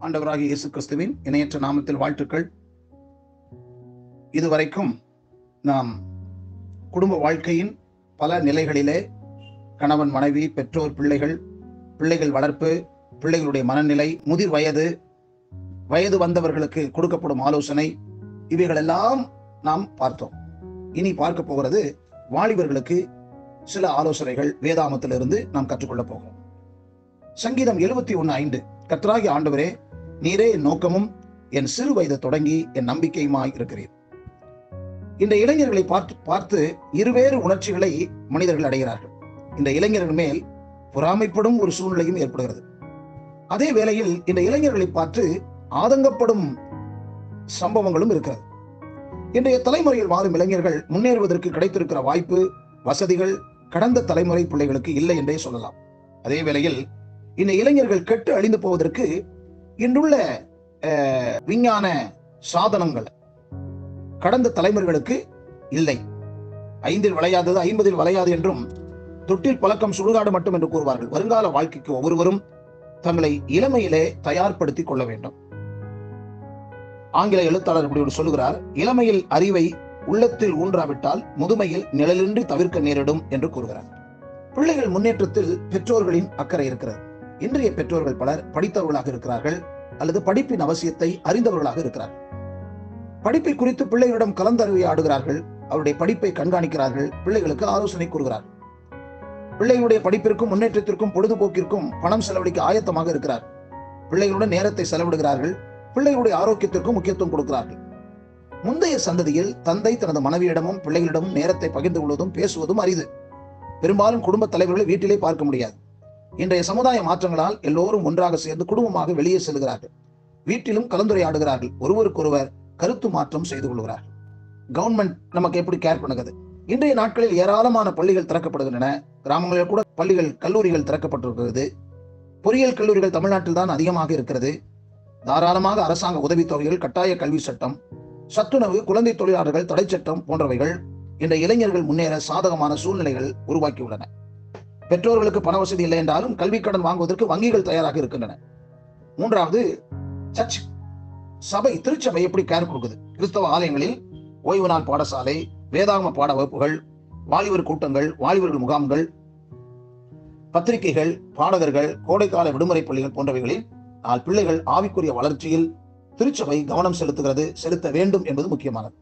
ஆண்டவராகிய இயேசு கிறிஸ்துவின் இணையற்ற நாமத்தில் வாழ்த்துக்கள். இதுவரைக்கும் நாம் குடும்ப வாழ்க்கையின் பல நிலைகளிலே கணவன் மனைவி பெற்றோர் பிள்ளைகள் பிள்ளைகள் வளர்ப்பு பிள்ளைகளுடைய மனநிலை முதிர் வயது வயது வந்தவர்களுக்கு கொடுக்கப்படும் ஆலோசனை இவைகளெல்லாம் நாம் பார்த்தோம். இனி பார்க்க போகிறது வாலிபர்களுக்கு சில ஆலோசனைகள் வேதாமத்திலிருந்து நாம் கற்றுக்கொள்ளப் போகிறோம். சங்கீதம் எழுபத்தி ஒன்று ஐந்து கத்ராகி ஆண்டவரே நீரே என் நோக்கமும் என் சிறு வயது தொடங்கி என் நம்பிக்கையுமாய் இருக்கிறீர். இந்த இளைஞர்களை பார்த்து பார்த்து இருவேறு உணர்ச்சிகளை மனிதர்கள் அடைகிறார்கள். இந்த இளைஞர்கள் மேல் பொறாமைப்படும் ஒரு சூழ்நிலையும் ஏற்படுகிறது. அதே வேளையில் இந்த இளைஞர்களை பார்த்து ஆதங்கப்படும் சம்பவங்களும் இருக்கிறது. இன்றைய தலைமுறையில் வாழும் இளைஞர்கள் முன்னேறுவதற்கு கிடைத்திருக்கிற வாய்ப்பு வசதிகள் கடந்த தலைமுறை பிள்ளைகளுக்கு இல்லை என்றே சொல்லலாம். அதே வேளையில் இந்த இளைஞர்கள் கெட்டு அழிந்து போவதற்கு இன்றுள்ள விஞ்ஞான சாதனங்கள் கடந்த தலைமுறைகளுக்கு இல்லை. ஐந்தில் விளையாதது ஐம்பதில் விளையாது என்றும் தொட்டில் பழக்கம் சுடுகாடு மட்டும் என்று கூறுவார்கள். வருங்கால வாழ்க்கைக்கு ஒவ்வொருவரும் தங்களை இளமையிலே தயார்படுத்திக் கொள்ள வேண்டும். ஆங்கில எழுத்தாளர் இப்படி ஒரு சொல்லுகிறார் இளமையில் அறிவை உள்ளத்தில் ஊன்றாவிட்டால் முதுமையில் நிழலின்றி தவிர்க்க நேரிடும் என்று கூறுகிறார். பிள்ளைகள் முன்னேற்றத்தில் பெற்றோர்களின் அக்கறை இருக்கிறது. இன்றைய பெற்றோர்கள் பலர் படித்தவர்களாக இருக்கிறார்கள் அல்லது படிப்பின் அவசியத்தை அறிந்தவர்களாக இருக்கிறார்கள். படிப்பை குறித்து பிள்ளைகளிடம் கலந்தறியாடுகிறார்கள் அவருடைய படிப்பை கண்காணிக்கிறார்கள் பிள்ளைகளுக்கு ஆலோசனை கூறுகிறார்கள் பிள்ளைகளுடைய படிப்பிற்கும் முன்னேற்றத்திற்கும் பொழுதுபோக்கிற்கும் பணம் செலவழிக்க ஆயத்தமாக இருக்கிறார். பிள்ளைகளுடன் நேரத்தை செலவிடுகிறார்கள் பிள்ளைகளுடைய ஆரோக்கியத்திற்கும் முக்கியத்துவம் கொடுக்கிறார்கள். முந்தைய சந்ததியில் தந்தை தனது மனைவியிடமும் பிள்ளைகளிடமும் நேரத்தை பகிர்ந்து கொள்வதும் பேசுவதும் அரிது. பெரும்பாலும் குடும்ப தலைவர்களை வீட்டிலே பார்க்க முடியாது. இன்றைய சமுதாய மாற்றங்களால் எல்லோரும் ஒன்றாக சேர்ந்து குடும்பமாக வெளியே செல்கிறார்கள். வீட்டிலும் கலந்துரையாடுகிறார்கள். ஒருவருக்கொருவர் கருத்து மாற்றம் செய்து கொள்கிறார்கள். கவர்மெண்ட் நமக்கு எப்படி கேர் பண்ணுகிறது? இன்றைய நாட்களில் ஏராளமான பள்ளிகள் திறக்கப்படுகின்றன. கிராமங்களில் கூட பள்ளிகள் கல்லூரிகள் திறக்கப்பட்டிருக்கிறது. பொறியியல் கல்லூரிகள் தமிழ்நாட்டில் தான் அதிகமாக இருக்கிறது. தாராளமாக அரசாங்க உதவித்தொகைகள் கட்டாய கல்வி சட்டம் சத்துணவு குழந்தை தொழிலாளர்கள் தடை சட்டம் போன்றவைகள் இந்த இளைஞர்கள் முன்னேற சாதகமான சூழ்நிலைகள் உருவாக்கியுள்ளன. பெற்றோர்களுக்கு பண வசதி இல்லை என்றாலும் கல்வி கடன் வாங்குவதற்கு வங்கிகள் தயாராக இருக்கின்றன. மூன்றாவது சர்ச் சபை திருச்சபை எப்படி கேர் கொடுக்குது? கிறிஸ்தவ ஆலயங்களில் ஓய்வு நாள் பாடசாலை வேதாகம பாட வகுப்புகள் வாலிபர் கூட்டங்கள் வாலிபர்கள் முகாம்கள் பத்திரிகைகள் பாடகர்கள் கோடைக்கால விடுமுறை பள்ளிகள் போன்றவைகளில் ஆனால் பிள்ளைகள் ஆவிக்குரிய வளர்ச்சியில் திருச்சபை கவனம் செலுத்துகிறது செலுத்த வேண்டும் என்பது முக்கியமானது.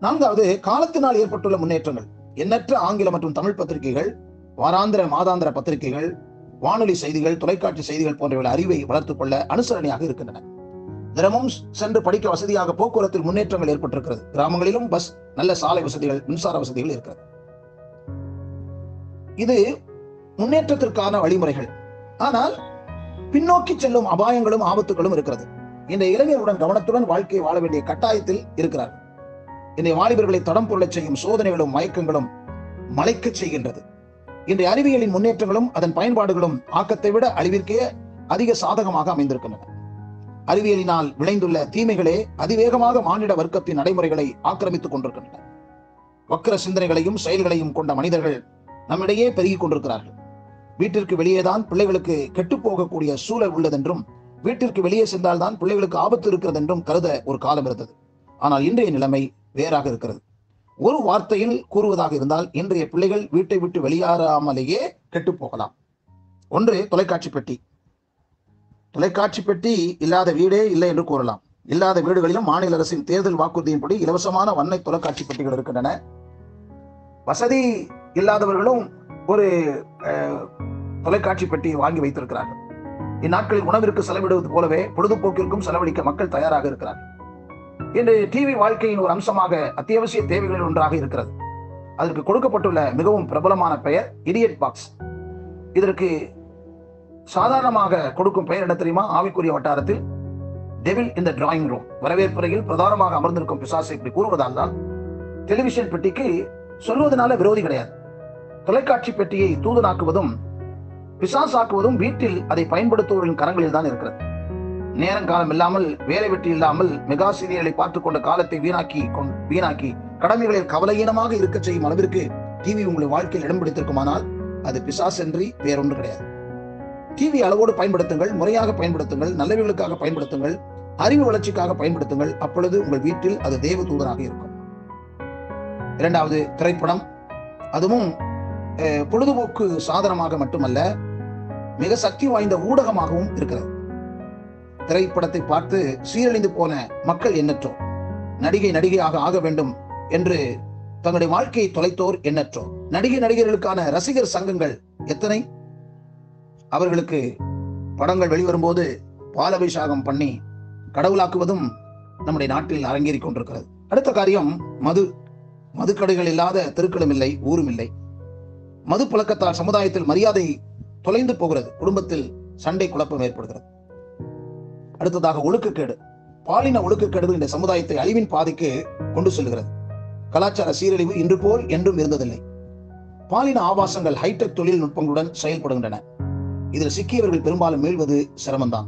நான்காவது காலத்தினால் ஏற்பட்டுள்ள முன்னேற்றங்கள். எண்ணற்ற ஆங்கில மற்றும் தமிழ் பத்திரிகைகள் வாராந்திர மாதாந்திர பத்திரிகைகள் வானொலி செய்திகள் தொலைக்காட்சி செய்திகள் போன்றவை அறிவை வளர்த்துக் கொள்ள அனுசரணையாக இருக்கின்றன. தினமும் சென்று படிக்க வசதியாக போக்குவரத்தில் முன்னேற்றங்கள் ஏற்பட்டிருக்கிறது. கிராமங்களிலும் பஸ் நல்ல சாலை வசதிகள் மின்சார வசதிகள் இருக்கிறது. இது முன்னேற்றத்திற்கான வழிமுறைகள். ஆனால் பின்னோக்கி செல்லும் அபாயங்களும் ஆபத்துகளும் இருக்கிறது. இந்த இளைஞருடன் கவனத்துடன் வாழ்க்கையை வாழ வேண்டிய கட்டாயத்தில் இருக்கிறார். இந்த வாலிபர்களை தடம் பொருளச் செய்யும் சோதனைகளும் மயக்கங்களும் மலைக்கச் செய்கின்றது. இன்றைய அறிவியலின் முன்னேற்றங்களும் அதன் பயன்பாடுகளும் ஆக்கத்தை விட அழிவிற்கே அதிக சாதகமாக அமைந்திருக்கின்றன. அறிவியலினால் விளைந்துள்ள தீமைகளே அதிவேகமாக மானிட வர்க்கத்தின் நடைமுறைகளை ஆக்கிரமித்துக் கொண்டிருக்கின்றன. வக்கர சிந்தனைகளையும் செயல்களையும் கொண்ட மனிதர்கள் நம்மிடையே பெருகிக் கொண்டிருக்கிறார்கள். வீட்டிற்கு வெளியேதான் பிள்ளைகளுக்கு கெட்டு போகக்கூடிய சூழல் உள்ளதென்றும் வீட்டிற்கு வெளியே சென்றால்தான் பிள்ளைகளுக்கு ஆபத்து இருக்கிறது என்றும் கருத ஒரு காலம் இருந்தது. ஆனால் இன்றைய நிலைமை வேறாக இருக்கிறது. ஒரு வார்த்தையில் கூறுவதாக இருந்தால் இன்றைய பிள்ளைகள் வீட்டை விட்டு வெளியேறாமலேயே கெட்டுப் போகலாம் ஒன்று தொலைக்காட்சி பெட்டி. தொலைக்காட்சி பெட்டி இல்லாத வீடே இல்லை என்று கூறலாம். இல்லாத வீடுகளிலும் மாநில அரசின் தேர்தல் வாக்குறுதியின்படி இலவசமான வண்ணை தொலைக்காட்சி பெட்டிகள் இருக்கின்றன. வசதி இல்லாதவர்களும் ஒரு தொலைக்காட்சி பெட்டியை வாங்கி வைத்திருக்கிறார்கள். இந்நாட்களில் உணவிற்கு செலவிடுவது போலவே பொழுதுபோக்கிற்கும் செலவழிக்க மக்கள் தயாராக இருக்கிறார்கள். இன்று டிவி வாழ்க்கையின் ஒரு அம்சமாக அத்தியாவசிய தேவைகளில் ஒன்றாக இருக்கிறது. அதற்கு கொடுக்கப்பட்டுள்ள மிகவும் பிரபலமான பெயர் இடியட் பாக்ஸ் இதற்கு சாதாரணமாக கொடுக்கும் பெயர் என்ன தெரியுமா? ஆவிக்குரிய வட்டாரத்தில் டெவில் இந்த டிராயிங் ரூம் வரவேற்புறையில் பிரதானமாக அமர்ந்திருக்கும் பிசாசை இப்படி கூறுவதால் தான் டெலிவிஷன் பெட்டிக்கு சொல்வதனால விரோதி கிடையாது. தொலைக்காட்சி பெட்டியை தூதனாக்குவதும் பிசாசாக்குவதும் வீட்டில் அதை பயன்படுத்துவோரின் கரங்களில் தான் இருக்கிறது. நேரங்காலம் இல்லாமல் வேலை வெட்டி இல்லாமல் மெகா சீரியலை பார்த்துக் கொண்ட காலத்தை வீணாக்கி கொண்- வீணாக்கி கடமைகளில் கவலையீனமாக இருக்க செய்யும் அளவிற்கு டிவி உங்களை வாழ்க்கையில் இடம் பிடித்திருக்குமானால் அது பிசாசென்றி வேறொன்று கிடையாது. டிவி அளவோடு பயன்படுத்துங்கள் முறையாக பயன்படுத்துங்கள் நல்லவைகளுக்காக பயன்படுத்துங்கள் அறிவு வளர்ச்சிக்காக பயன்படுத்துங்கள் அப்பொழுது உங்கள் வீட்டில் அது தெய்வ தூதராக இருக்கும். இரண்டாவது திரைப்படம் அதுவும் பொழுதுபோக்கு சாதனமாக மட்டுமல்ல மிக சக்தி வாய்ந்த ஊடகமாகவும் இருக்கிறது. திரைப்படத்தை பார்த்து சீரழிந்து போன மக்கள் எண்ணற்றோர் நடிகை நடிகையாக ஆக வேண்டும் என்று தங்களுடைய வாழ்க்கையை தொலைத்தோர் எண்ணற்றோர். நடிகை நடிகர்களுக்கான ரசிகர் சங்கங்கள் எத்தனை? அவர்களுக்கு படங்கள் வெளிவரும்போது பாலபிஷேகம் பண்ணி கடவுளாக்குவதும் நம்முடைய நாட்டில் அரங்கேறிக் கொண்டிருக்கிறது. அடுத்த காரியம் மது. மதுக்கடைகள் இல்லாத தெருக்களும் இல்லை ஊரும் இல்லை. மது பழக்கத்தால் சமுதாயத்தில் மரியாதை தொலைந்து போகிறது. குடும்பத்தில் சண்டை குழப்பம் ஏற்படுகிறது. அடுத்ததாக ஒழுக்கக்கேடு. பாலின ஒழுக்கக்கேடுகள் இந்த சமுதாயத்தை அழிவின் பாதைக்கு கொண்டு செல்கிறது. கலாச்சார சீரழிவு இன்று போல் என்றும் இருந்ததில்லை. பாலின ஆபாசங்கள் ஹைடெக் தொழில்நுட்பங்களுடன் செயல்படுகின்றன. இதில் சிக்கியவர்கள் பெரும்பாலும் மீள்வது சிரமம்தான்.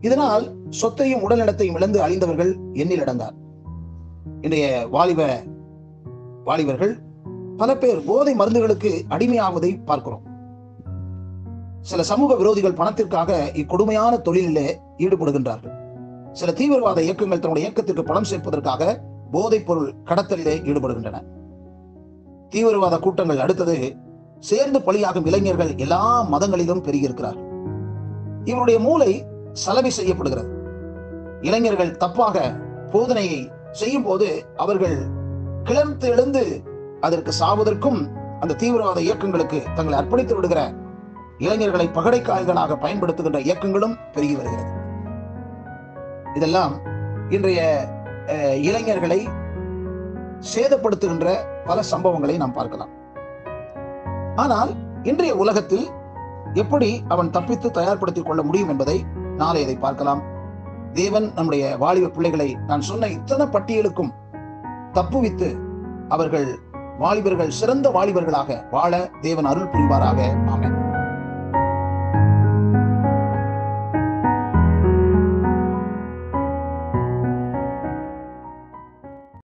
இதனால் சொத்தையும் உடல்நலத்தையும் இழந்து அழிந்தவர்கள் எண்ணில் அடங்கார். இன்றைய வாலிப வாலிபர்கள் பல பேர் போதை மருந்துகளுக்கு அடிமையாவதை பார்க்கிறோம். சில சமூக விரோதிகள் பணத்திற்காக இக்கொடுமையான தொழிலில் ஈடுபடுகின்றார்கள். சில தீவிரவாத இயக்கங்கள் தன்னுடைய இயக்கத்திற்கு பணம் சேர்ப்பதற்காக போதைப் பொருள் கடத்தலிலே ஈடுபடுகின்றன. தீவிரவாத கூட்டங்கள் அடுத்தது சேர்ந்து பலியாகும் இளைஞர்கள் எல்லா மதங்களிலும் பெருகியிருக்கிறார் இவருடைய மூளை சலவை செய்யப்படுகிறது. இளைஞர்கள் தப்பாக போதனையை செய்யும் போது அவர்கள் கிளர்ந்து எழுந்து அதற்கு சாவதற்கும் அந்த தீவிரவாத இயக்கங்களுக்கு தங்களை அர்ப்பணித்து விடுகிற இளைஞர்களை பகடைக்காய்களாக பயன்படுத்துகின்ற இயக்கங்களும் பெருகி வருகிறது. இதெல்லாம் இன்றைய அஹ், இளைஞர்களை சேதப்படுத்துகின்ற பல சம்பவங்களை நாம் பார்க்கலாம். ஆனால் இன்றைய உலகத்தில் எப்படி அவன் தப்பித்து தயார்படுத்திக் கொள்ள முடியும் என்பதை நாளை இதை பார்க்கலாம். தேவன் நம்முடைய வாலிப பிள்ளைகளை நான் சொன்ன இத்தனை பட்டியலுக்கும் தப்புவித்து அவர்கள் வாலிபர்கள் சிறந்த வாலிபர்களாக வாழ தேவன் அருள் புரிவாராக. ஆமேன்.